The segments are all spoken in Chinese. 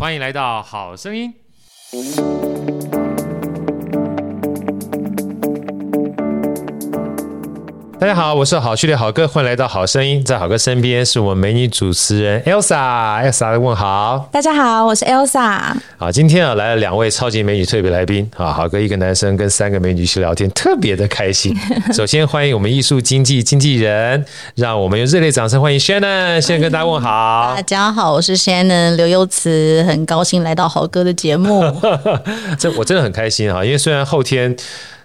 欢迎来到好声音。大家好，我是好序列好哥，欢迎来到好声音。在好哥身边是我们美女主持人 Elsa，Elsa 的问好。大家好，我是 Elsa。好，今天啊来了两位超级美女特别来宾啊，好哥一个男生跟三个美女去聊天，特别的开心。首先欢迎我们艺术经济经纪人，让我们用热烈掌声欢迎 Shannon，先跟大家问好。大家好，我是 Shannon 刘优慈，很高兴来到好哥的节目。这我真的很开心啊，因为虽然后天。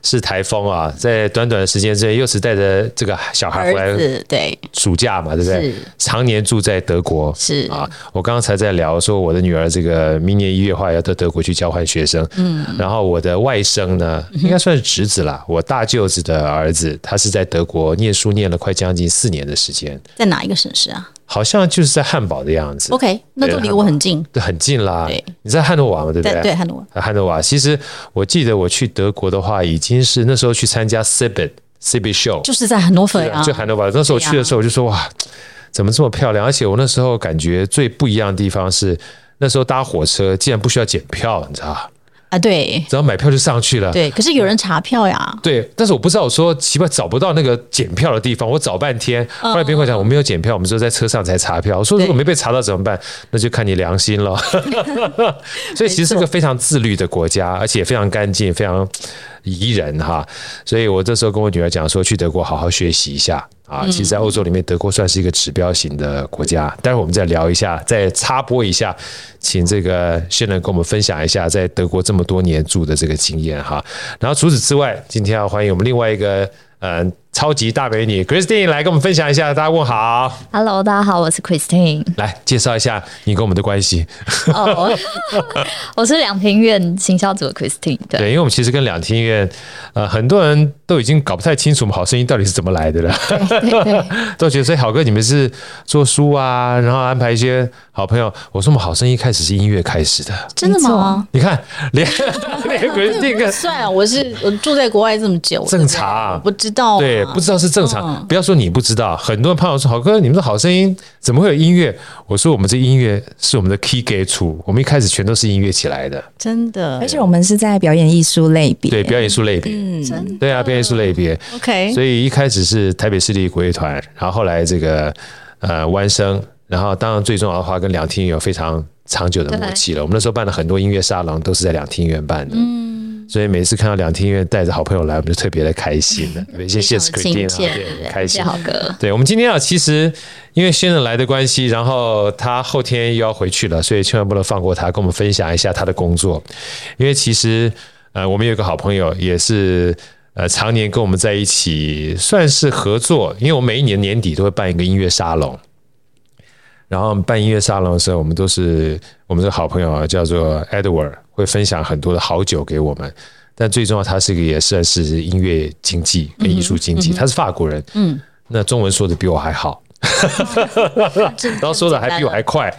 是台风啊，在短短的时间之内，又是带着这个小孩回来，对，暑假嘛，对不对？常年住在德国，是啊。我刚刚才在聊说，我的女儿这个明年一月话要到德国去交换学生，嗯，然后我的外甥呢，应该算是侄子啦，我大舅子的儿子，他是在德国念书念了快将近四年的时间，在哪一个省市啊？好像就是在汉堡的样子。OK，那都离我很近，对，很近啦。对，你在汉诺瓦嘛，对不对？对，汉诺瓦。汉诺瓦，其实我记得我去德国的话，已经是那时候去参加 c i b i t c i b i t Show，就是在汉诺威啊。就汉诺瓦，那时候我去的时候，我就说哇，怎么这么漂亮？而且我那时候感觉最不一样的地方是，那时候搭火车竟然不需要检票，你知道吧？啊，对，只要买票就上去了。对，可是有人查票呀。对，但是我不知道，我说奇怪，找不到那个检票的地方，我找半天。后来别人跟我讲，我没有检票，我们只有在车上才查票。我说如果没被查到怎么办？那就看你良心了。所以其实是个非常自律的国家，而且非常干净，非常宜人哈。所以我这时候跟我女儿讲说，去德国好好学习一下。啊，其实，在欧洲里面，德国算是一个指标型的国家。待会儿我们再聊一下，再插播一下，请这个 Shannon 跟我们分享一下在德国这么多年住的这个经验哈。然后除此之外，今天要欢迎我们另外一个嗯。超级大美女 Christine 来跟我们分享一下，大家问好。Hello，大家好，我是 Christine。来介绍一下你跟我们的关系。哦，我是两庭院行销组的 Christine。对，对，因为我们其实跟两庭院，呃，很多人都已经搞不太清楚我们好声音到底是怎么来的了。对，对，对 都觉得说好哥你们是做书啊，然后安排一些好朋友。我说我们好声音一开始是音乐开始的，真的吗？你看，连 连 Christine 算啊，我是我住在国外这么久，正常，不知道对。不知道是正常，不要说你不知道，很多人朋友说：“好哥，你们的好声音怎么会有音乐？”我说：“我们这音乐是我们的 key 给出，我们一开始全都是音乐起来的，真的。而且我们是在表演艺术类别，对表演艺术类别，嗯，对啊，表演艺术类别。OK，所以一开始是台北市立国乐团，然后后来这个呃弯声，然后当然最重要的话跟两厅有非常长久的默契了。我们那时候办了很多音乐沙龙，都是在两厅院办的。嗯。所以每次看到两厅院带着好朋友来，我们就特别的开心了。谢谢 Christine 啊，对，开心。好哥，对，我们今天啊，其实因为 Shannon 来的关系，然后他后天又要回去了，所以千万不能放过他，跟我们分享一下他的工作。因为其实呃，我们有一个好朋友，也是呃，常年跟我们在一起，算是合作。因为我们每一年年底都会办一个音乐沙龙，然后办音乐沙龙的时候，我们都是我们的好朋友啊，叫做 Edward。会分享很多的好酒给我们，但最重要，他是一个也算是音乐经济跟艺术经济，他是法国人，嗯，那中文说的比我还好，然后说的还比我还快。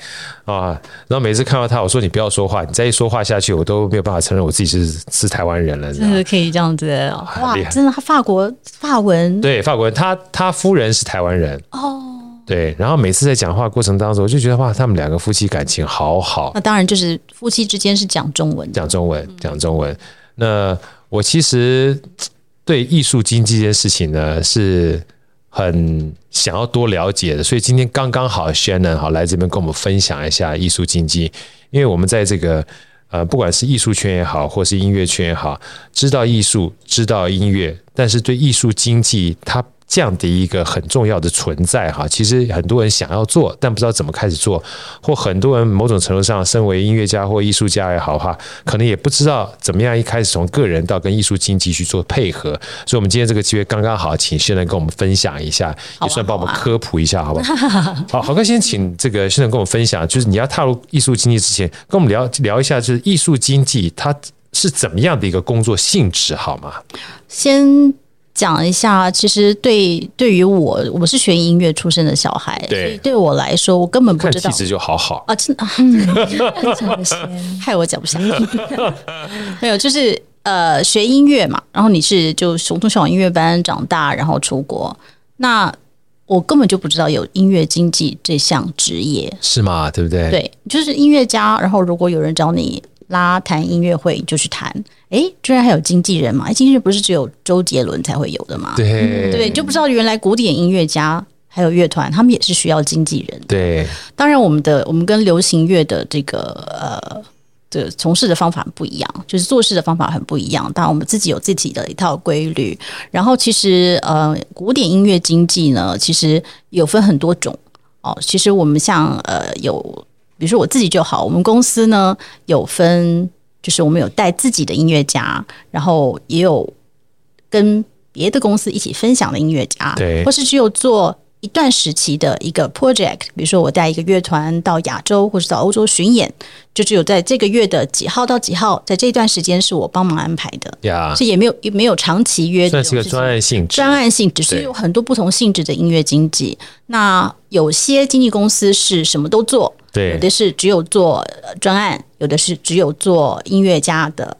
啊，然后每次看到他，我说你不要说话，你再一说话下去，我都没有办法承认我自己是是台湾人了，真的可以这样子哇，真的，他法国法文，对，法国人，他他夫人是台湾人。哦。对，然后每次在讲话过程当中，我就觉得哇，他们两个夫妻感情好好。那当然就是夫妻之间是讲中文，讲中文，讲中文。那我其实对艺术经济这件事情呢，是很想要多了解的，所以今天刚刚好，Shannon 好来这边跟我们分享一下艺术经济，因为我们在这个呃，不管是艺术圈也好，或是音乐圈也好，知道艺术，知道音乐，但是对艺术经济它。这样的一个很重要的存在哈，其实很多人想要做，但不知道怎么开始做，或很多人某种程度上，身为音乐家或艺术家也好哈，可能也不知道怎么样一开始从个人到跟艺术经济去做配合。所以，我们今天这个机会刚刚好，请 Shannon 跟我们分享一下，也算帮我们科普一下，好不好？好，好哥先请这个 Shannon 跟我们分享，就是你要踏入艺术经济之前，跟我们聊聊一下，就是艺术经济它是怎么样的一个工作性质，好吗？先。讲一下，其实对对于我，我是学音乐出身的小孩，对，对我来说，我根本不知道。气质就好好啊，真的，嗯，害我讲不下去。没有，就是呃，学音乐嘛，然后你是就从从小音乐班长大，然后出国。那我根本就不知道有音乐经纪这项职业，是吗？对不对？对，就是音乐家。然后如果有人找你拉弹音乐会，就去弹。哎，居然还有经纪人嘛？经纪人不是只有周杰伦才会有的吗？对、嗯、对，就不知道原来古典音乐家还有乐团，他们也是需要经纪人。对，当然我们的我们跟流行乐的这个呃。的从事的方法不一样，就是做事的方法很不一样。当然，我们自己有自己的一套规律。然后，其实呃，古典音乐经济呢，其实有分很多种哦。其实我们像呃，有比如说我自己就好，我们公司呢有分，就是我们有带自己的音乐家，然后也有跟别的公司一起分享的音乐家，对，或是只有做。一段时期的一个 project，比如说我带一个乐团到亚洲或者到欧洲巡演，就只有在这个月的几号到几号，在这段时间是我帮忙安排的，呀，这也没有也没有长期约的，算是个专案性质，专案性质，是有很多不同性质的音乐经济。那有些经纪公司是什么都做，对，有的是只有做专案，有的是只有做音乐家的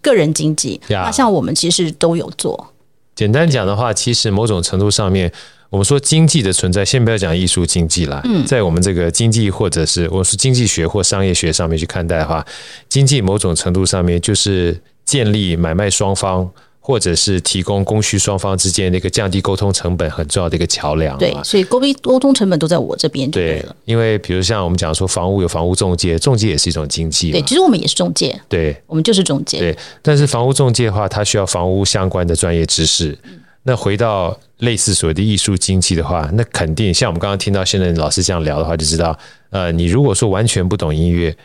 个人经济。那像我们其实都有做。简单讲的话，其实某种程度上面。我们说经济的存在，先不要讲艺术经济啦。嗯，在我们这个经济或者是我说经济学或商业学上面去看待的话，经济某种程度上面就是建立买卖双方或者是提供供需双方之间的一个降低沟通成本很重要的一个桥梁。对，所以沟沟通成本都在我这边。对，因为比如像我们讲说房屋有房屋中介，中介也是一种经济。对，其实我们也是中介。对，我们就是中介。对，但是房屋中介的话，它需要房屋相关的专业知识。嗯那回到类似所谓的艺术经济的话，那肯定像我们刚刚听到现在老师这样聊的话，就知道，呃，你如果说完全不懂音乐，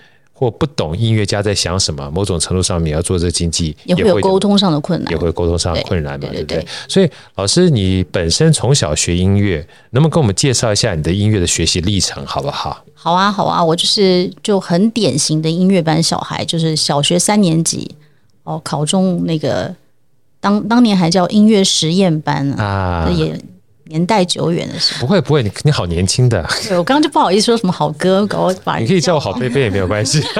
或不懂音乐家在想什么，某种程度上你要做这经济，也会有沟通上的困难，也会沟通上的困难嘛，对不对，对？所以，老师，你本身从小学音乐，能不能跟我们介绍一下你的音乐的学习历程，好不好？好啊，好啊，我就是就很典型的音乐班小孩，就是小学三年级哦，考中那个。当当年还叫音乐实验班啊，也年代久远的时候。不会不会，你你好年轻的。对，我刚刚就不好意思说什么好哥，搞我把。你可以叫我好贝贝也没有关系。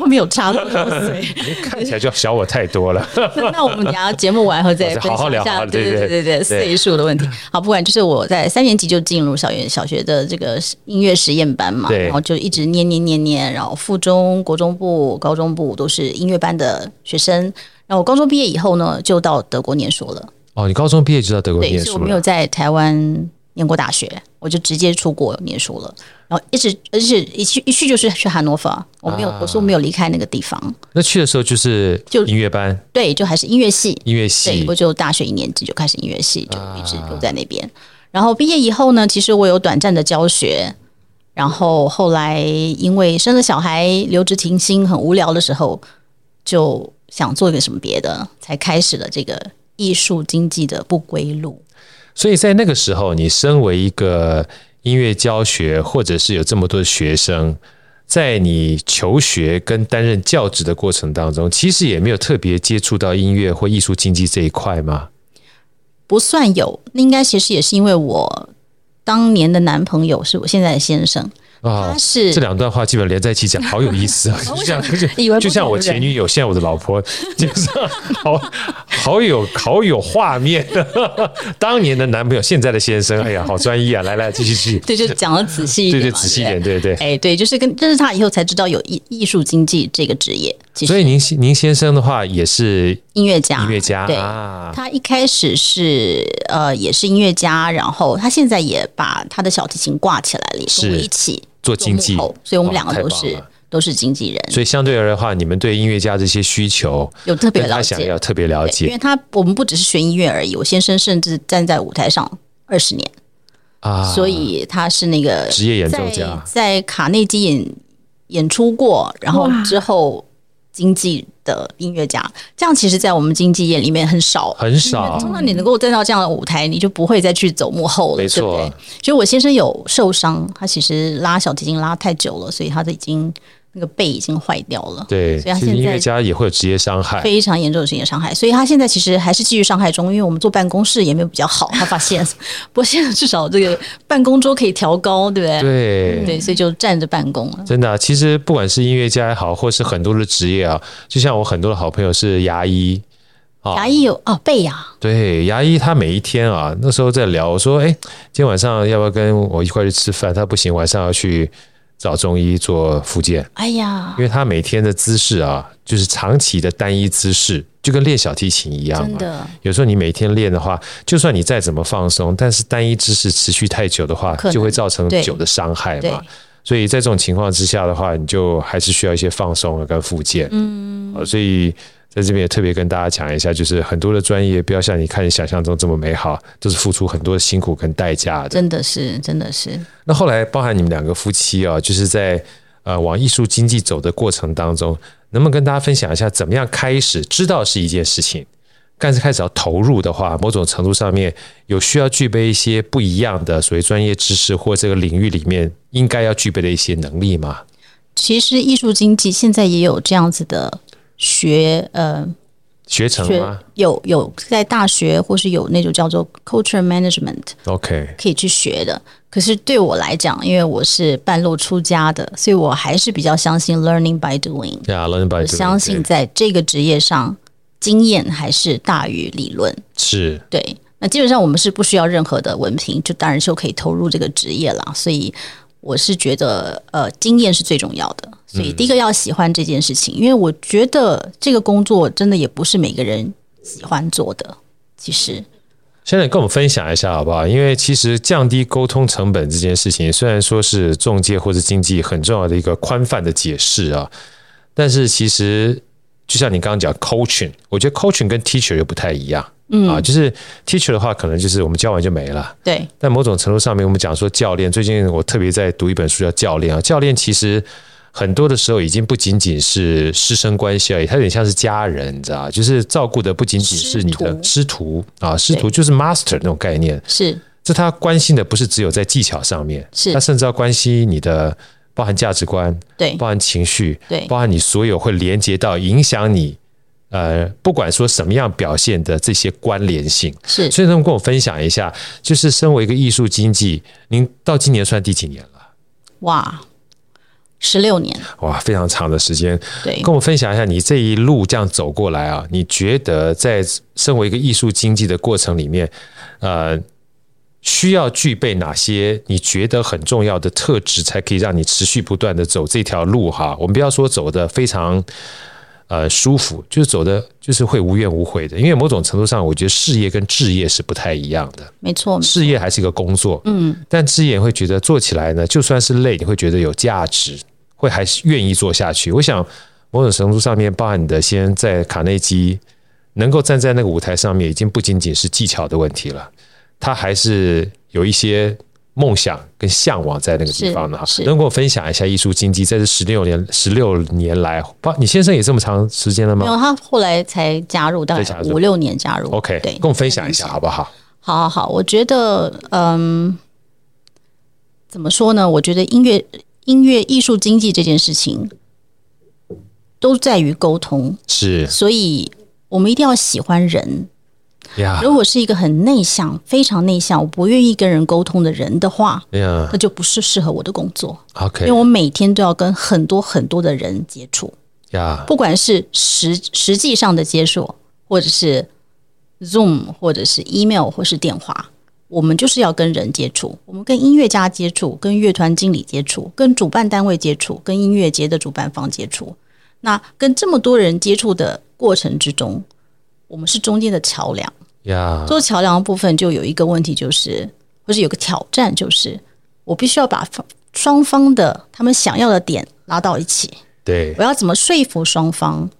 我没有差多少岁，看起来就小我太多了。那我们等下节目完后再 好好聊。对对对对，岁数的问题。好，不管就是我在三年级就进入小学小学的这个音乐实验班嘛，然后就一直念念念念，然后附中、国中部、高中部都是音乐班的学生。然后我高中毕业以后呢，就到德国念书了。哦，你高中毕业就到德国念书了？对，我没有在台湾念过大学，我就直接出国念书了。然后一直，而且一去一去就是去汉诺法，我没有，啊、我说我没有离开那个地方。那去的时候就是就音乐班，对，就还是音乐系，音乐系。我就大学一年级就开始音乐系，就一直留在那边。啊、然后毕业以后呢，其实我有短暂的教学，然后后来因为生了小孩，留职停薪，很无聊的时候就。想做一个什么别的，才开始了这个艺术经济的不归路。所以在那个时候，你身为一个音乐教学，或者是有这么多的学生，在你求学跟担任教职的过程当中，其实也没有特别接触到音乐或艺术经济这一块吗？不算有，那应该其实也是因为我当年的男朋友是我现在的先生。啊，是这两段话基本连在一起讲，好有意思啊！就像就就像我前女友，现在我的老婆，就是好好有好有画面。当年的男朋友，现在的先生，哎呀，好专一啊！来来，继续继续。对，就讲的仔细一点，对对，仔细一点，对对。哎，对，就是跟认识他以后才知道有艺艺术经济这个职业。所以您您先生的话也是音乐家，音乐家对啊。他一开始是呃也是音乐家，然后他现在也把他的小提琴挂起来了，跟我一起。做经纪，所以我们两个都是都是经纪人。所以相对而言的话，你们对音乐家这些需求有特别了解，他想要特别了解，因为他我们不只是学音乐而已。我先生甚至站在舞台上二十年。啊，所以他是那个职业演奏家，在卡内基演演出过，然后之后经纪的音乐家，这样其实，在我们经纪业里面很少，很少。通常你能够站到这样的舞台，你就不会再去走幕后了，没错。对不对？所以我先生有受伤，他其实拉小提琴拉太久了，所以他都已经。那个背已经坏掉了，对，所以他现在音乐家也会有职业伤害，非常严重的职业伤害，所以他现在其实还是继续伤害中，因为我们坐办公室也没有比较好，他发现，不过现在至少这个办公桌可以调高，对不对？对，对，所以就站着办公了。真的啊，其实不管是音乐家也好，或是很多的职业啊，就像我很多的好朋友是牙医。牙医有哦，背牙。对，牙医他每一天啊，那时候在聊，我说，哎，今天晚上要不要跟我一块去吃饭？他不行，晚上要去找中医做复健。哎呀，因为他每天的姿势啊，就是长期的单一姿势，就跟练小提琴一样嘛。真的，有时候你每天练的话，就算你再怎么放松，但是单一姿势持续太久的话，就会造成久的伤害嘛。所以在这种情况之下的话，你就还是需要一些放松跟复健。嗯，所以。在这边也特别跟大家讲一下，就是很多的专业不要像你看你想象中这么美好，都是付出很多的辛苦跟代价的。真的是，真的是。那后来包含你们两个夫妻啊，就是在呃往艺术经济走的过程当中，能不能跟大家分享一下，怎么样开始知道是一件事情，但是开始要投入的话，某种程度上面有需要具备一些不一样的所谓专业知识，或这个领域里面应该要具备的一些能力吗？其实艺术经济现在也有这样子的。学呃，学成吗？有有在大学或是有那种叫做 culture management，OK，可以去学的。可是对我来讲，因为我是半路出家的，所以我还是比较相信 learning by doing。Yeah, learning by doing。相信在这个职业上，经验还是大于理论。是，对。那基本上我们是不需要任何的文凭，就当然就可以投入这个职业了。所以。我是觉得，呃，经验是最重要的，所以第一个要喜欢这件事情，嗯、因为我觉得这个工作真的也不是每个人喜欢做的。其实，现在跟我们分享一下好不好？因为其实降低沟通成本这件事情，虽然说是中介或者经济很重要的一个宽泛的解释啊，但是其实就像你刚刚讲 coaching，我觉得 coaching 跟 teacher 又不太一样。嗯啊，就是 teacher 的话，可能就是我们教完就没了。对。但某种程度上面，我们讲说教练，最近我特别在读一本书叫《教练》啊。教练其实很多的时候已经不仅仅是师生关系而已，他有点像是家人，你知道就是照顾的不仅仅是你的师徒啊，师徒就是 master 那种概念。是。这他关心的不是只有在技巧上面，是。他甚至要关心你的包含价值观，对，包含情绪，对，包含你所有会连接到影响你。呃，不管说什么样表现的这些关联性是，所以能跟我分享一下，就是身为一个艺术经济，您到今年算第几年了？哇，十六年，哇，非常长的时间。对，跟我分享一下你这一路这样走过来啊，你觉得在身为一个艺术经济的过程里面，呃，需要具备哪些你觉得很重要的特质，才可以让你持续不断的走这条路？哈，我们不要说走的非常。呃，舒服就是走的，就是会无怨无悔的。因为某种程度上，我觉得事业跟置业是不太一样的。没错，事业还是一个工作，嗯，但置业会觉得做起来呢，就算是累，你会觉得有价值，会还是愿意做下去。我想，某种程度上面，包含你的先在卡内基能够站在那个舞台上面，已经不仅仅是技巧的问题了，他还是有一些。梦想跟向往在那个地方呢，哈，能跟我分享一下艺术经济在这十六年十六年来，不，你先生也这么长时间了吗？没有，他后来才加入，大概五六年加入。OK，对，跟我分享一下好不好？好好好，我觉得，嗯，怎么说呢？我觉得音乐、音乐、艺术经济这件事情都在于沟通，是，所以我们一定要喜欢人。Yeah. 如果是一个很内向、非常内向、我不愿意跟人沟通的人的话，Yeah. 那就不是适合我的工作。OK，因为我每天都要跟很多很多的人接触，Yeah. 不管是实实际上的接触，或者是 Zoom，或者是 email，或是电话，我们就是要跟人接触。我们跟音乐家接触，跟乐团经理接触，跟主办单位接触，跟音乐节的主办方接触。那跟这么多人接触的过程之中，我们是中间的桥梁。呀，做桥梁的部分就有一个问题，就是或者有个挑战，就是我必须要把双方的他们想要的点拉到一起。对，我要怎么说服双方，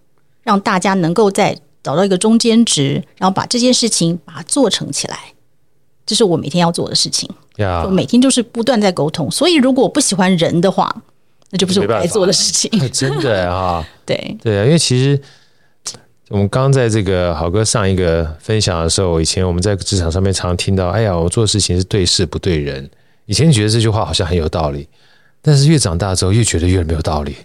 让大家能够在找到一个中间值，然后把这件事情把它做成起来，这是我每天要做的事情。呀，我每天就是不断在沟通，所以如果我不喜欢人的话，那就不是我该做的事情。真的啊，对对啊，因为其实。我们刚在这个好哥上一个分享的时候，以前我们在职场上面常常听到：“哎呀，我做事情是对事不对人。”以前觉得这句话好像很有道理，但是越长大之后越觉得越没有道理，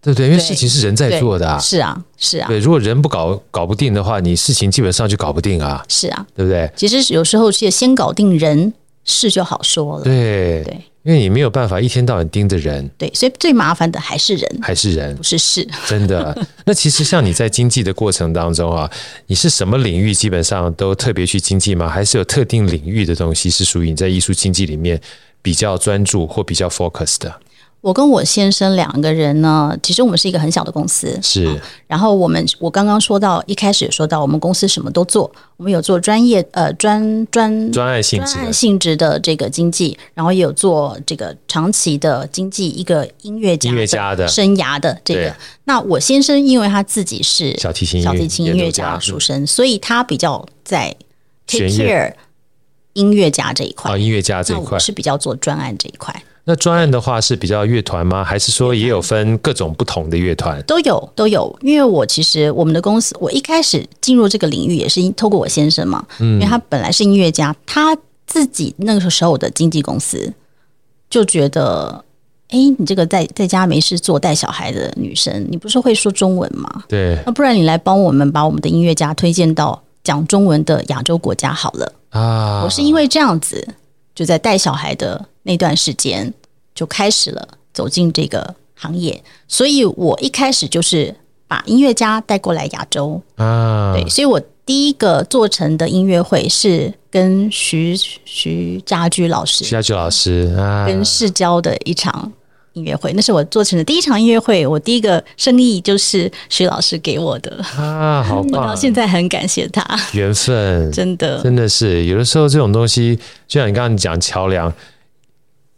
对不对？因为事情是人在做的啊，是啊，是啊。对，如果人不搞搞不定的话，你事情基本上就搞不定啊，是啊，对不对？其实有时候是先搞定人，事就好说了。对，对。因为你没有办法一天到晚盯着人，对，所以最麻烦的还是人，还是人，不是事，真的。那其实像你在经济的过程当中啊，你是什么领域基本上都特别去经济吗？还是有特定领域的东西是属于你在艺术经济里面比较专注或比较 focus 的？我跟我先生两个人呢，其实我们是一个很小的公司，是。然后我们我刚刚说到一开始也说到，我们公司什么都做，我们有做专业呃专专专案性质专案性质的这个经济，然后也有做这个长期的经济一个音乐家音乐家的。生涯的这个。那我先生因为他自己是小提琴小提琴音乐家出身，所以他比较在 take care 音乐家这一块。啊，音乐家这一块。是比较做专案这一块。那专案的话是比较乐团吗？还是说也有分各种不同的乐团？都有都有，因为我其实我们的公司，我一开始进入这个领域也是透过我先生嘛，因为他本来是音乐家，他自己那个时候的经纪公司就觉得，哎，你这个在在家没事做带小孩的女生，你不是会说中文吗？对，那不然你来帮我们把我们的音乐家推荐到讲中文的亚洲国家好了啊！我是因为这样子。就在带小孩的那段时间，就开始了走进这个行业。所以我一开始就是把音乐家带过来亚洲。啊，对，所以我第一个做成的音乐会是跟徐徐家驹老师，徐家驹老师啊，跟世交的一场音乐会，那是我做成的第一场音乐会。我第一个生意就是徐老师给我的。啊，好棒！我到现在很感谢他，缘分。真的。真的是有的时候这种东西，就像你刚刚讲桥梁，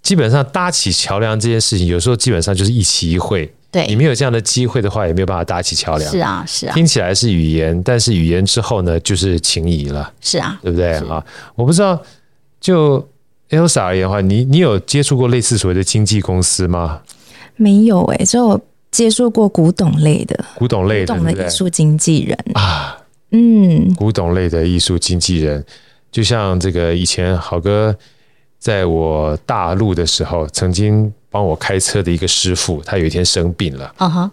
基本上搭起桥梁这件事情，有时候基本上就是一期一会。对，你没有这样的机会的话，也没有办法搭起桥梁。是啊，是啊，听起来是语言，但是语言之后呢，就是情谊了。是啊，对不对啊？我不知道就。Elsa 而言的话，你你有接触过类似所谓的经纪公司吗？没有哎、欸，只有接触过古董类的古董类的古董的艺术经纪人啊，嗯，古董类的艺术经纪人，就像这个以前好哥在我大陆的时候，曾经帮我开车的一个师傅，他有一天生病了，啊哈，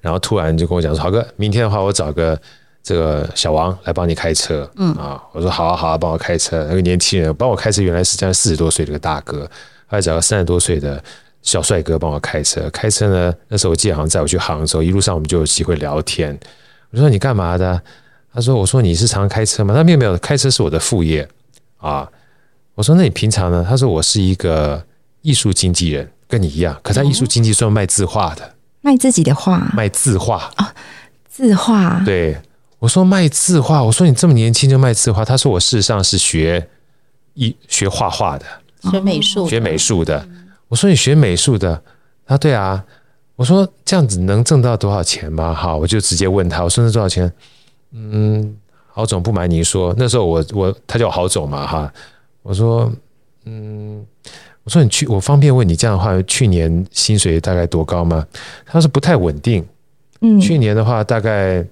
然后突然就跟我讲说，豪哥，明天的话我找个。这个小王来帮你开车，嗯啊，我说好啊好啊，帮我开车。那个年轻人帮我开车，原来是这样四十多岁的个大哥，后来找个三十多岁的小帅哥帮我开车。开车呢，那时候我记得好像载我去杭州，一路上我们就有机会聊天。我说你干嘛的？他说我说你是常开车吗？他没有没有，开车是我的副业啊。我说那你平常呢？他说我是一个艺术经纪人，跟你一样，可是他艺术经纪算卖字画的，卖自己的画，卖字画啊，字画对。我说卖字画，我说你这么年轻就卖字画。他说我事实上是学艺学画画的，学美术，学美术的。我说你学美术的，啊对啊。我说这样子能挣到多少钱吗？好，我就直接问他，我说那多少钱？嗯，郝总不瞒您说，那时候我我他叫我郝总嘛哈。我说嗯，我说你去，我方便问你这样的话，去年薪水大概多高吗？他说不太稳定。嗯，去年的话大概。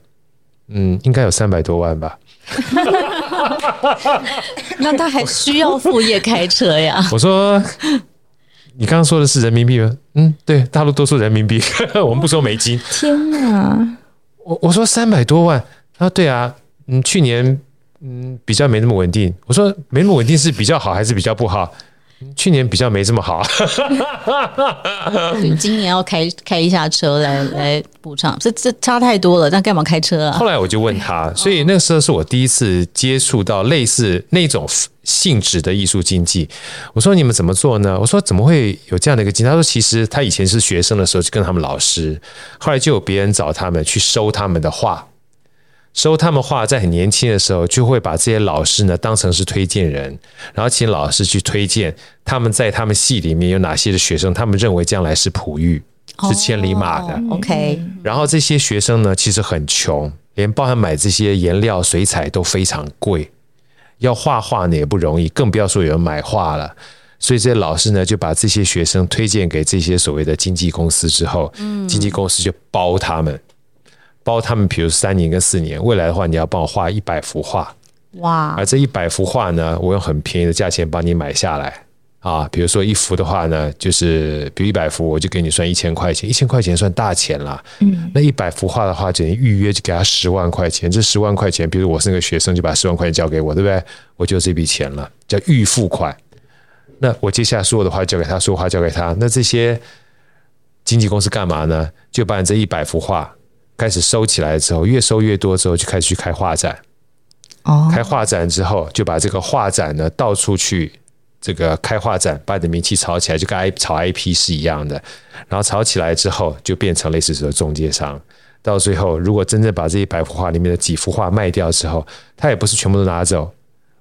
嗯，应该有三百多万吧。那他还需要副业开车呀？我说，你刚刚说的是人民币吗？嗯，对，大陆都说人民币，我们不说美金。天哪！我我说三百多万，他说对啊，嗯，去年嗯比较没那么稳定。我说没那么稳定是比较好还是比较不好？去年比较没这么好，今年要开开一下车来来补偿，这这差太多了，那干嘛开车啊？后来我就问他，所以那个时候是我第一次接触到类似那种性质的艺术经济。我说你们怎么做呢？我说怎么会有这样的一个经纪？他说其实他以前是学生的时候就跟他们老师，后来就有别人找他们去收他们的画。收他们画，在很年轻的时候，就会把这些老师呢当成是推荐人，然后请老师去推荐他们在他们系里面有哪些的学生，他们认为将来是璞玉，是千里马的。Oh, OK，然后这些学生呢，其实很穷，连包含买这些颜料、水彩都非常贵，要画画呢也不容易，更不要说有人买画了。所以这些老师呢，就把这些学生推荐给这些所谓的经纪公司之后，经纪公司就包他们。包他们，比如三年跟四年，未来的话，你要帮我画一百幅画，哇！而这一百幅画呢，我用很便宜的价钱帮你买下来啊。比如说一幅的话呢，就是比如一百幅，我就给你算一千块钱，一千块钱算大钱了。嗯，那一百幅画的话，就你预约就给他十万块钱，这十万块钱，比如我是那个学生，就把十万块钱交给我，对不对？我就这笔钱了，叫预付款。那我接下来所有的话交给他，所有画交给他，那这些经纪公司干嘛呢？就把你这一百幅画开始收起来之后，越收越多之后，就开始去开画展。哦，开画展之后，就把这个画展呢到处去这个开画展，把你的名气炒起来，就跟 I 炒 IP 是一样的。然后炒起来之后，就变成类似说中介商。到最后，如果真正把这一百幅画里面的几幅画卖掉之后，他也不是全部都拿走。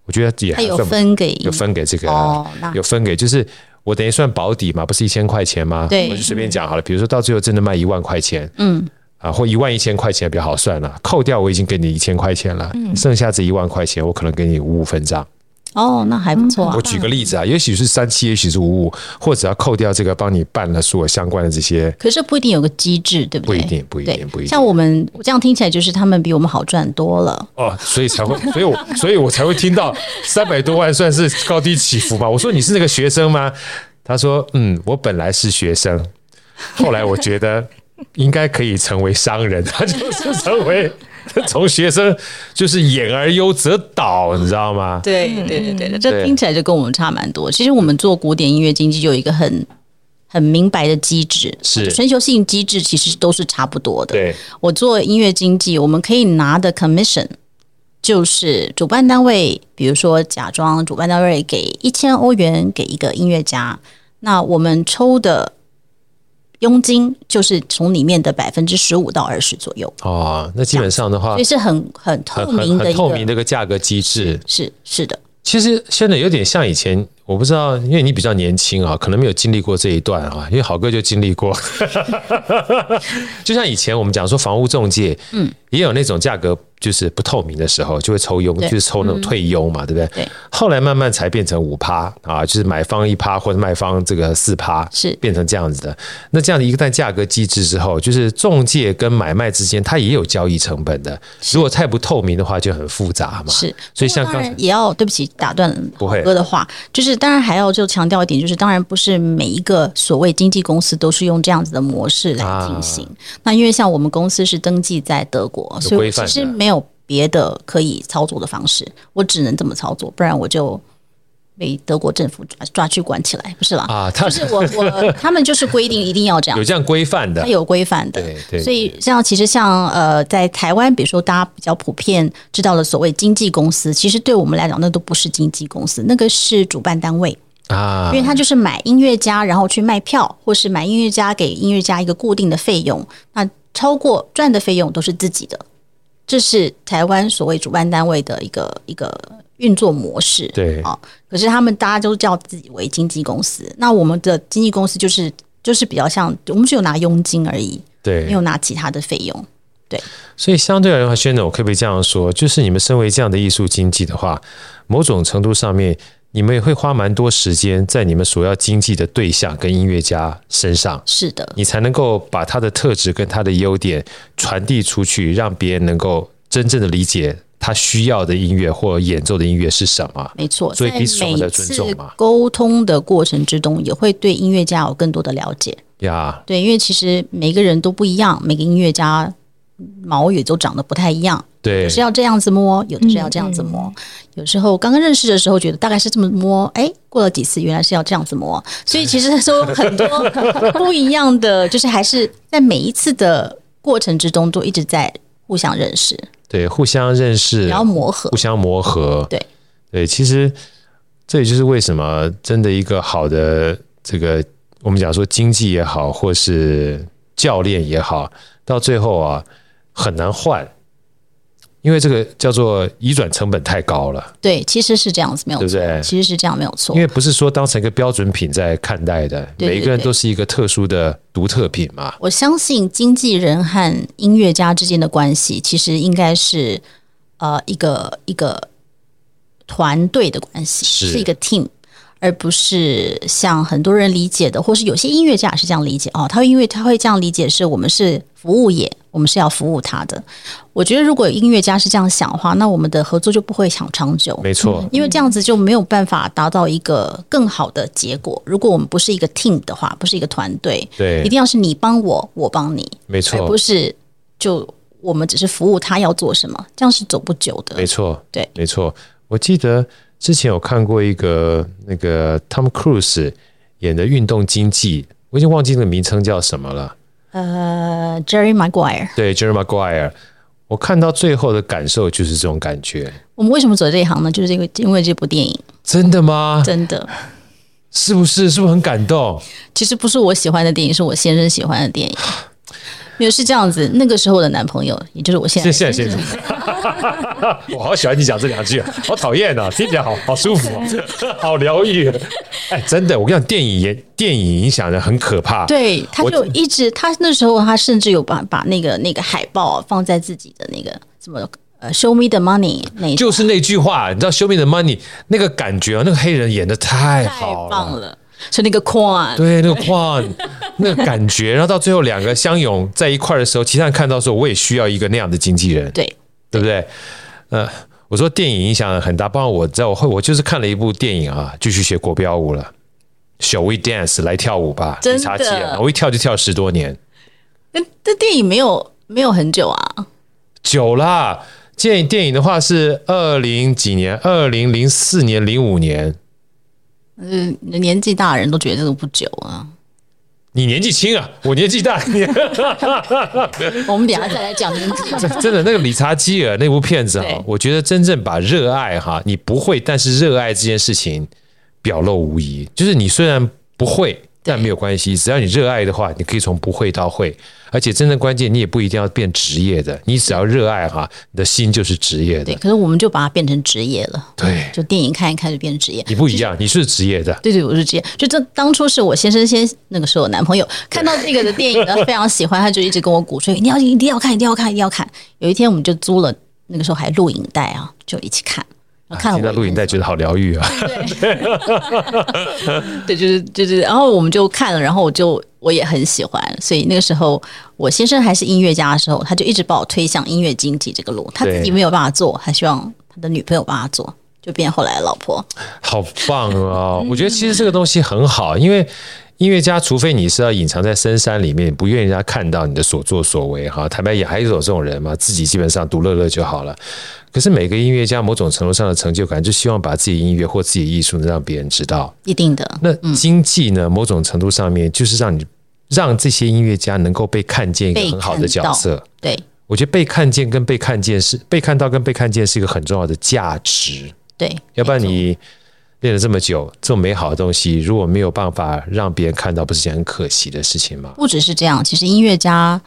我觉得也还有分给有分给这个，哦、有分给，就是我等于算保底嘛，不是一千块钱吗？对，我就随便讲好了。比如说到最后真的卖一万块钱，嗯，啊，或一万一千块钱比较好算了，扣掉我已经给你一千块钱了，嗯，剩下这一万块钱我可能给你五五分账。哦，那还不错啊。我举个例子啊，也许是三七，也许是五五，或者要扣掉这个帮你办了所有相关的这些。可是不一定有个机制，对不对？不一定，不一定，不一定。像我们这样听起来，就是他们比我们好赚多了。哦，所以才会，所以我，所以我才会听到三百多万算是高低起伏嘛。我说你是那个学生吗？他说嗯，我本来是学生，后来我觉得应该可以成为商人，他就是成为。从学生就是演而优则导，你知道吗？对对对对，这听起来就跟我们差蛮多。其实我们做古典音乐经济就有一个很很明白的机制，是全球性机制，其实都是差不多的。对，我做音乐经济，我们可以拿的 commission 就是主办单位，比如说假装主办单位给一千欧元给一个音乐家，那我们抽的。佣金就是从里面的百分之十五到二十左右哦，那基本上的话，所以是很很透明的一个透明的一个价格机制，是是的。其实现在有点像以前，我不知道，因为你比较年轻啊，可能没有经历过这一段啊。因为好哥就经历过，就像以前我们讲说房屋中介，嗯，也有那种价格。就是不透明的时候，就会抽佣，就是抽那种退佣嘛，对不对？对。后来慢慢才变成五趴啊，就是买方一趴或者卖方这个四趴，是变成这样子的。那这样的一个但价格机制之后，就是中介跟买卖之间，它也有交易成本的。如果太不透明的话，就很复杂嘛。是。所以像刚才也要对不起打断郝哥的话，就是当然还要就强调一点，就是当然不是每一个所谓经纪公司都是用这样子的模式来进行。啊、那因为像我们公司是登记在德国，所以其实没有。别的可以操作的方式，我只能这么操作，不然我就被德国政府抓抓去关起来，不是啦？啊，他就是我我他们就是规定一定要这样，有这样规范的，他有规范的，对对。所以像其实像呃，在台湾，比如说大家比较普遍知道的所谓经纪公司，其实对我们来讲，那都不是经纪公司，那个是主办单位啊，因为他就是买音乐家，然后去卖票，或是买音乐家给音乐家一个固定的费用，那超过赚的费用都是自己的。这是台湾所谓主办单位的一个一个运作模式，对啊。可是他们大家都叫自己为经纪公司，那我们的经纪公司就是就是比较像，我们只有拿佣金而已，对，没有拿其他的费用，对。所以相对来说，轩总，我可不可以这样说？就是你们身为这样的艺术经济的话，某种程度上面。你们也会花蛮多时间在你们所要经纪的对象跟音乐家身上，是的，你才能够把他的特质跟他的优点传递出去，让别人能够真正的理解他需要的音乐或演奏的音乐是什么。没错，所以彼此的尊重嘛。沟通的过程之中，也会对音乐家有更多的了解。呀，对，因为其实每个人都不一样，每个音乐家毛也都长得不太一样。对，是要这样子摸，有的是要这样子摸。嗯嗯、有时候刚刚认识的时候，觉得大概是这么摸，哎，过了几次，原来是要这样子摸。所以其实说很多 不一样的，就是还是在每一次的过程之中，都一直在互相认识。对，互相认识，然后磨合，互相磨合。对对，其实这也就是为什么真的一个好的这个，我们讲说经济也好，或是教练也好，到最后啊，很难换。因为这个叫做移转成本太高了，对，其实是这样子，没有错，对不对？其实是这样，没有错。因为不是说当成一个标准品在看待的，对对对，每一个人都是一个特殊的独特品嘛。我相信经纪人和音乐家之间的关系，其实应该是呃一个一个团队的关系，是，是一个 team。而不是像很多人理解的，或是有些音乐家也是这样理解哦。他会因为他会这样理解，是我们是服务业，我们是要服务他的。我觉得如果音乐家是这样想的话，那我们的合作就不会想长久。没错，因为这样子就没有办法达到一个更好的结果。如果我们不是一个 team 的话，不是一个团队，对，一定要是你帮我，我帮你，没错，而不是就我们只是服务他要做什么，这样是走不久的。没错，对，没错。我记得。之前有看过一个那个 Tom Cruise 演的运动经济，我已经忘记那个名称叫什么了。呃，Jerry Maguire。对，Jerry Maguire。我看到最后的感受就是这种感觉。我们为什么走这一行呢？就是这个因为这部电影。真的吗？真的。是不是？是不是很感动？其实不是我喜欢的电影，是我先生喜欢的电影。没有是这样子，那个时候的男朋友，也就是我现在现在先生，我好喜欢你讲这两句，好讨厌啊，听起来好好舒服，好疗愈。哎，真的，我跟你讲，电影也电影影响人很可怕。对，他就一直，他那时候他甚至有把把那个那个海报放在自己的那个什么呃，Show me the money，那就是那句话，你知道，Show me the money 那个感觉啊，那个黑人演的太好了，太棒了。是那个框，对，那个框，那个感觉，然后到最后两个相拥在一块的时候，其他人看到说，我也需要一个那样的经纪人，对，对不对？呃，我说电影影响很大，包括我在我会，我就是看了一部电影啊，继续学国标舞了，Shall we dance？来跳舞吧，真的，我一跳就跳十多年。那这电影没有没有很久啊？久啦，电影电影的话是二零几年，二零零四年、零五年。嗯，年纪大的人都觉得这个不久啊。你年纪轻啊，我年纪大。我们等下再来讲年纪。真的，那个理查基尔那部片子哈，我觉得真正把热爱哈，你不会，但是热爱这件事情表露无遗。就是你虽然不会。但没有关系，只要你热爱的话，你可以从不会到会，而且真正关键，你也不一定要变职业的，你只要热爱哈，你的心就是职业的。对，可是我们就把它变成职业了。对，就电影看一看就变成职业。你不一样，就是、你是职业的。对对，我是职业。就这当初是我先生先那个时候我男朋友看到这个的电影呢，非常喜欢，他就一直跟我鼓吹，你要一定要看，一定要看，一定要看。有一天我们就租了，那个时候还录影带啊，就一起看。看到录影带觉得好疗愈啊！对，对，就是就是，然后我们就看了，然后我就我也很喜欢，所以那个时候我先生还是音乐家的时候，他就一直把我推向音乐经济这个路，他自己没有办法做，还希望他的女朋友帮他做，就变后来的老婆。好棒啊！我觉得其实这个东西很好，因为音乐家，除非你是要隐藏在深山里面，不愿意人家看到你的所作所为，哈，坦白也还有这种人嘛，自己基本上独乐乐就好了。可是每个音乐家某种程度上的成就感，就希望把自己音乐或自己艺术能让别人知道。一定的。那经济呢？某种程度上面就是让你让这些音乐家能够被看见一个很好的角色。对，我觉得被看见跟被看见是被看到跟被看见是一个很重要的价值。对，要不然你练了这么久，这么美好的东西，如果没有办法让别人看到，不是件很可惜的事情吗？不只是这样，其实音乐家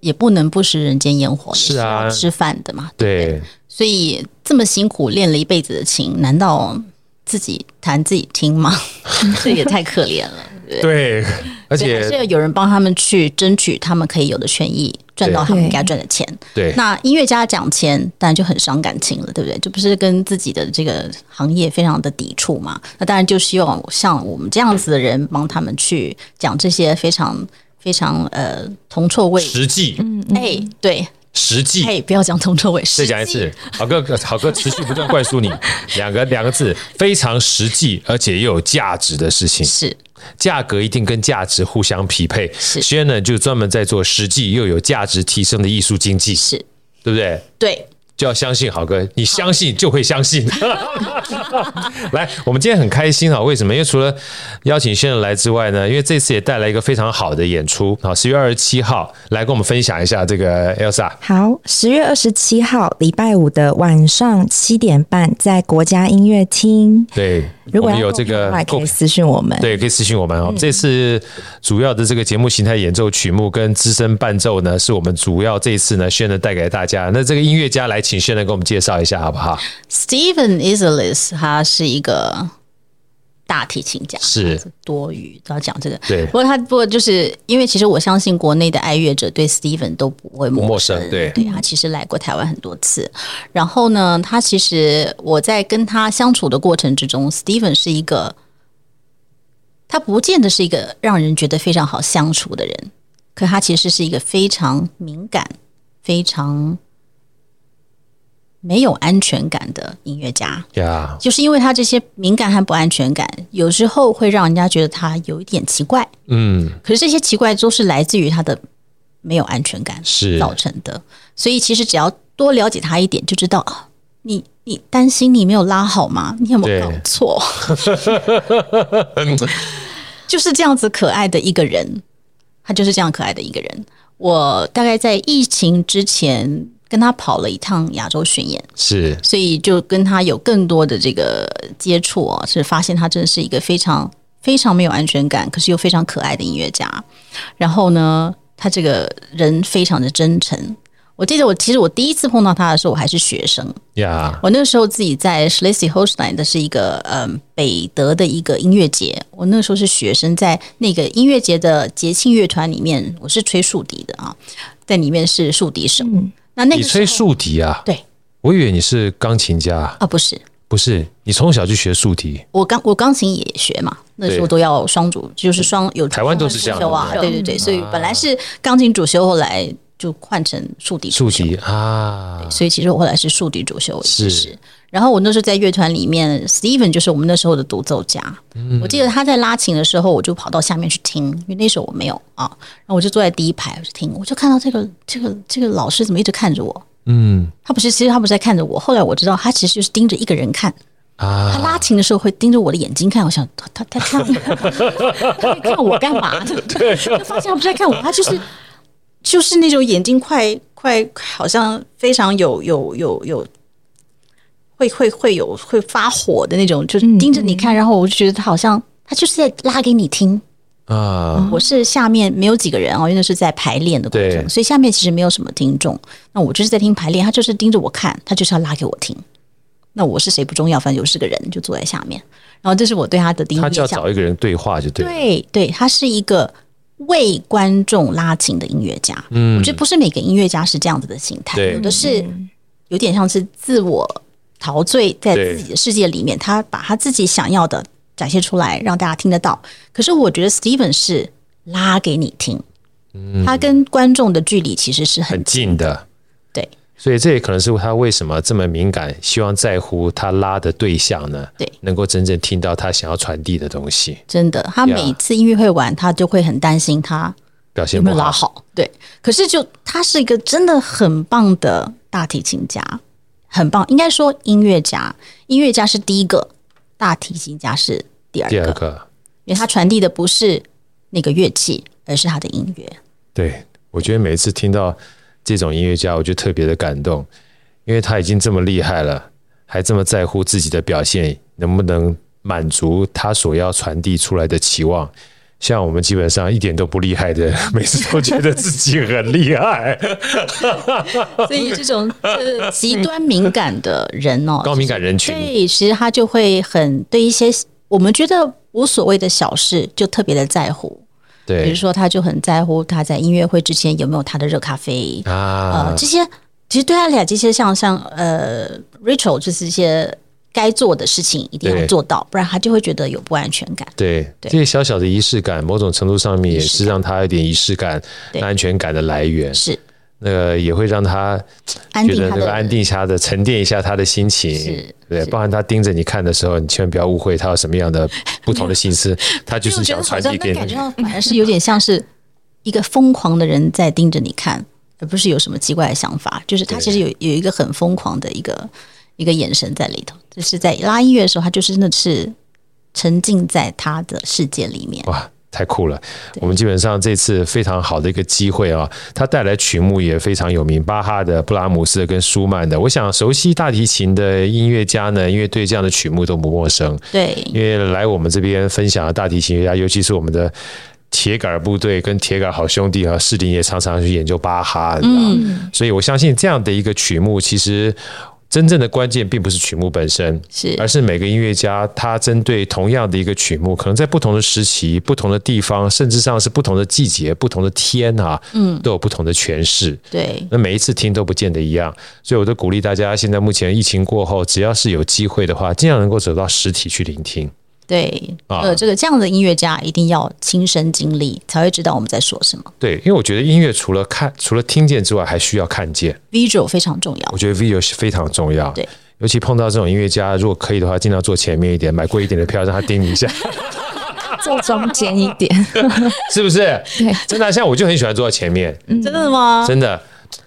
也不能不食人间烟火，是啊，吃饭的嘛。对。对所以这么辛苦练了一辈子的琴，难道自己弹自己听吗？这也太可怜了。对，对，而且还是要有人帮他们去争取他们可以有的权益，赚到他们应该赚的钱。对，那音乐家讲钱当然就很伤感情了，对不对？这不是跟自己的这个行业非常的抵触嘛？那当然就希望像我们这样子的人帮他们去讲这些非常非常呃铜臭味实际。嗯，哎，对。实际，嘿，不要讲铜臭味。再讲一次，好哥，好哥持续不断灌输你 两个两个字，非常实际而且又有价值的事情。是，价格一定跟价值互相匹配。是，Shannon 就专门在做实际又有价值提升的艺术经济。是，对不对？对。就要相信好哥，你相信就会相信。来，我们今天很开心啊！为什么？因为除了邀请先生来之外呢，因为这次也带来一个非常好的演出。好，十月二十七号来跟我们分享一下这个 Elsa。好，十月二十七号礼拜五的晚上七点半，在国家音乐厅。对。如果有这个，可以私信我们。对，可以私信我们哦。这次主要的这个节目形态演奏曲目跟资深伴奏呢，是我们主要这一次呢，宣的带给大家。那这个音乐家来，请宣的给我们介绍一下好不好？Steven Isserlis，他是一个。大提琴家是多余，都要讲这个。对，不过他不过就是因为其实我相信国内的爱乐者对 Steven 都不会陌生，陌生。对，对他其实来过台湾很多次。然后呢，他其实我在跟他相处的过程之中，Steven 是一个他不见得是一个让人觉得非常好相处的人，可他其实是一个非常敏感、非常。没有安全感的音乐家，Yeah. 就是因为他这些敏感和不安全感，有时候会让人家觉得他有一点奇怪。嗯，可是这些奇怪都是来自于他的没有安全感是造成的。所以其实只要多了解他一点，就知道啊，你你担心你没有拉好吗？你有没有搞错？就是这样子可爱的一个人，他就是这样可爱的一个人。我大概在疫情之前跟他跑了一趟亚洲巡演，是，所以就跟他有更多的这个接触啊，是发现他真的是一个非常非常没有安全感，可是又非常可爱的音乐家。然后呢，他这个人非常的真诚。我记得我其实我第一次碰到他的时候，我还是学生呀。Yeah. 我那个时候自己在 Schleswig-Holstein 的是一个嗯北德的一个音乐节。我那个时候是学生，在那个音乐节的节庆乐团里面，我是吹竖笛的啊，在里面是竖笛手。嗯、那那个你吹竖笛啊？对，我以为你是钢琴家啊，不是，不是，你从小就学竖笛。我钢我钢琴也学嘛，那时候都要双主，就是双有台湾都是这样啊，对对对，所以本来是钢琴主修，后来。就换成竖笛，竖笛啊，所以其实我后来是竖笛主修，是。然后我那时候在乐团里面，Steven 就是我们那时候的独奏家。嗯、我记得他在拉琴的时候，我就跑到下面去听，因为那时候我没有啊。然后我就坐在第一排，我就听，我就看到这个这个这个老师怎么一直看着我？嗯，他不是，其实他不是在看着我。后来我知道，他其实就是盯着一个人看啊。他拉琴的时候会盯着我的眼睛看，我想他他他看，他在看我干嘛？对，他发现他不是在看我，他就是。就是那种眼睛快快，好像非常有有有有，会会会有会发火的那种，就是盯着你看，然后我就觉得他好像他就是在拉给你听啊。我是下面没有几个人哦，因为那是在排练的过程，所以下面其实没有什么听众。那我就是在听排练，他就是盯着我看，他就是要拉给我听。那我是谁不重要，反正我是个人就坐在下面。然后这是我对他的第一印象。他就要找一个人对话就对。对对，他是一个。为观众拉琴的音乐家，嗯，我觉得不是每个音乐家是这样子的心态，有的是有点像是自我陶醉在自己的世界里面，他把他自己想要的展现出来，让大家听得到。可是我觉得 Steven 是拉给你听，嗯，他跟观众的距离其实是很近，的，对。所以这也可能是他为什么这么敏感，希望在乎他拉的对象呢？对，能够真正听到他想要传递的东西。真的，他每次音乐会完，他就会很担心他表现有没有拉好。对，可是就他是一个真的很棒的大提琴家，很棒。应该说音乐家，音乐家是第一个，大提琴家是第二个。第二个，因为他传递的不是那个乐器，而是他的音乐。对，我觉得每一次听到。这种音乐家，我就特别的感动，因为他已经这么厉害了，还这么在乎自己的表现能不能满足他所要传递出来的期望。像我们基本上一点都不厉害的，每次都觉得自己很厉害。所以这种极端敏感的人哦，高敏感人群，对，其实他就会很对一些我们觉得无所谓的小事就特别的在乎。对，比如说，他就很在乎他在音乐会之前有没有他的热咖啡啊，呃，这些其实对他俩这些像像呃，Rachel 就是一些该做的事情一定要做到，不然他就会觉得有不安全感。对，对这些小小的仪式感，某种程度上面也是让他有点仪式感、安全感的来源。是。那个也会让他觉得那个安定下的沉淀一下他的心情，对，包含他盯着你看的时候，你千万不要误会他有什么样的不同的心思，他就是想传递给你。感觉反而是有点像是一个疯狂的人在盯着你看，而不是有什么奇怪的想法。就是他其实有有一个很疯狂的一个一个眼神在里头，就是在拉音乐的时候，他就是真的是沉浸在他的世界里面。哇！太酷了！我们基本上这次非常好的一个机会啊，他带来曲目也非常有名，巴哈的、布拉姆斯的跟舒曼的。我想熟悉大提琴的音乐家呢，因为对这样的曲目都不陌生。对，因为来我们这边分享的大提琴乐家，尤其是我们的铁杆部队跟铁杆好兄弟啊，士林也常常去研究巴哈，嗯，所以我相信这样的一个曲目，其实。真正的关键并不是曲目本身，是而是每个音乐家他针对同样的一个曲目，可能在不同的时期、不同的地方，甚至上是不同的季节、不同的天啊，嗯，都有不同的诠释。对，那每一次听都不见得一样，所以我都鼓励大家，现在目前疫情过后，只要是有机会的话，尽量能够走到实体去聆听。对，呃，这个这样的音乐家一定要亲身经历，才会知道我们在说什么。对，因为我觉得音乐除了看、除了听见之外，还需要看见，visual 非常重要。我觉得 visual 是非常重要。对，尤其碰到这种音乐家，如果可以的话，尽量坐前面一点，买贵一点的票，让他盯你一下。坐中间一点，是不是？对，真的，像我就很喜欢坐在前面。嗯，真的吗？真的，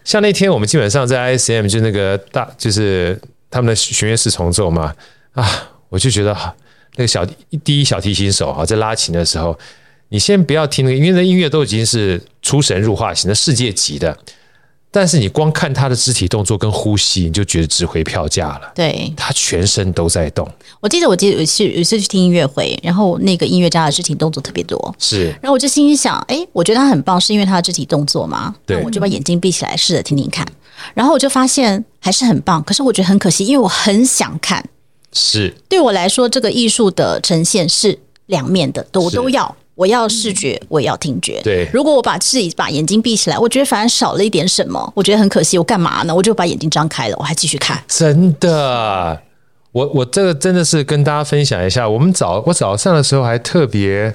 像那天我们基本上在 ISM 就那个大就是。他们的巡乐四重奏嘛，啊，我就觉得那个小第一小提琴手啊，在拉琴的时候，你先不要听那个，因为那音乐都已经是出神入化型的世界级的。但是你光看他的肢体动作跟呼吸，你就觉得值回票价了。对，他全身都在动。我记得，我记得有一次有一次去听音乐会，然后那个音乐家的肢体动作特别多。是，然后我就心里想，哎，我觉得他很棒，是因为他的肢体动作吗？对，那我就把眼睛闭起来，试着听听看。然后我就发现还是很棒，可是我觉得很可惜，因为我很想看。是，对我来说，这个艺术的呈现是两面的，都我都要。我要视觉，我也要听觉。对，如果我把自己把眼睛闭起来，我觉得反而少了一点什么，我觉得很可惜。我干嘛呢？我就把眼睛张开了，我还继续看。真的，我我这个真的是跟大家分享一下。我们早我早上的时候还特别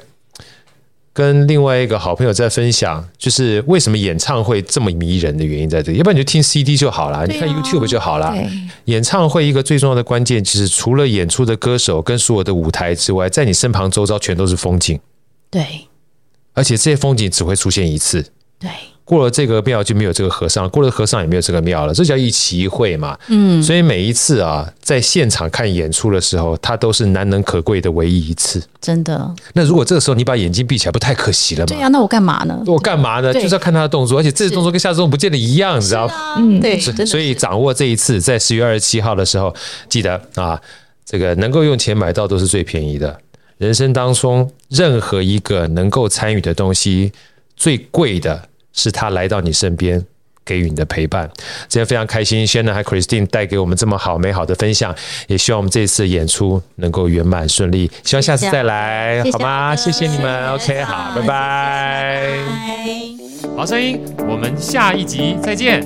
跟另外一个好朋友在分享，就是为什么演唱会这么迷人的原因在这里。要不然你就听 CD 就好了，啊、你看 YouTube 就好了。演唱会一个最重要的关键，其实除了演出的歌手跟所有的舞台之外，在你身旁周遭全都是风景。对，而且这些风景只会出现一次。对，过了这个庙就没有这个和尚，过了和尚也没有这个庙了，这叫一期一会嘛。嗯，所以每一次啊，在现场看演出的时候，它都是难能可贵的唯一一次。真的。那如果这个时候你把眼睛闭起来，不太可惜了吗？对呀、啊，那我干嘛呢？我干嘛呢？就是要看他的动作，而且这次动作跟下次动作不见得一样，你知道吗？嗯，对。所以掌握这一次，在十月二十七号的时候，记得啊，这个能够用钱买到都是最便宜的。人生当中任何一个能够参与的东西，最贵的是他来到你身边，给予你的陪伴。今天非常开心，Shannon 和 Christine 带给我们这么好美好的分享，也希望我们这次演出能够圆满顺利。希望下次再来，谢谢好吗？谢谢你们。OK，好，拜拜。拜拜。好声音，我们下一集再见。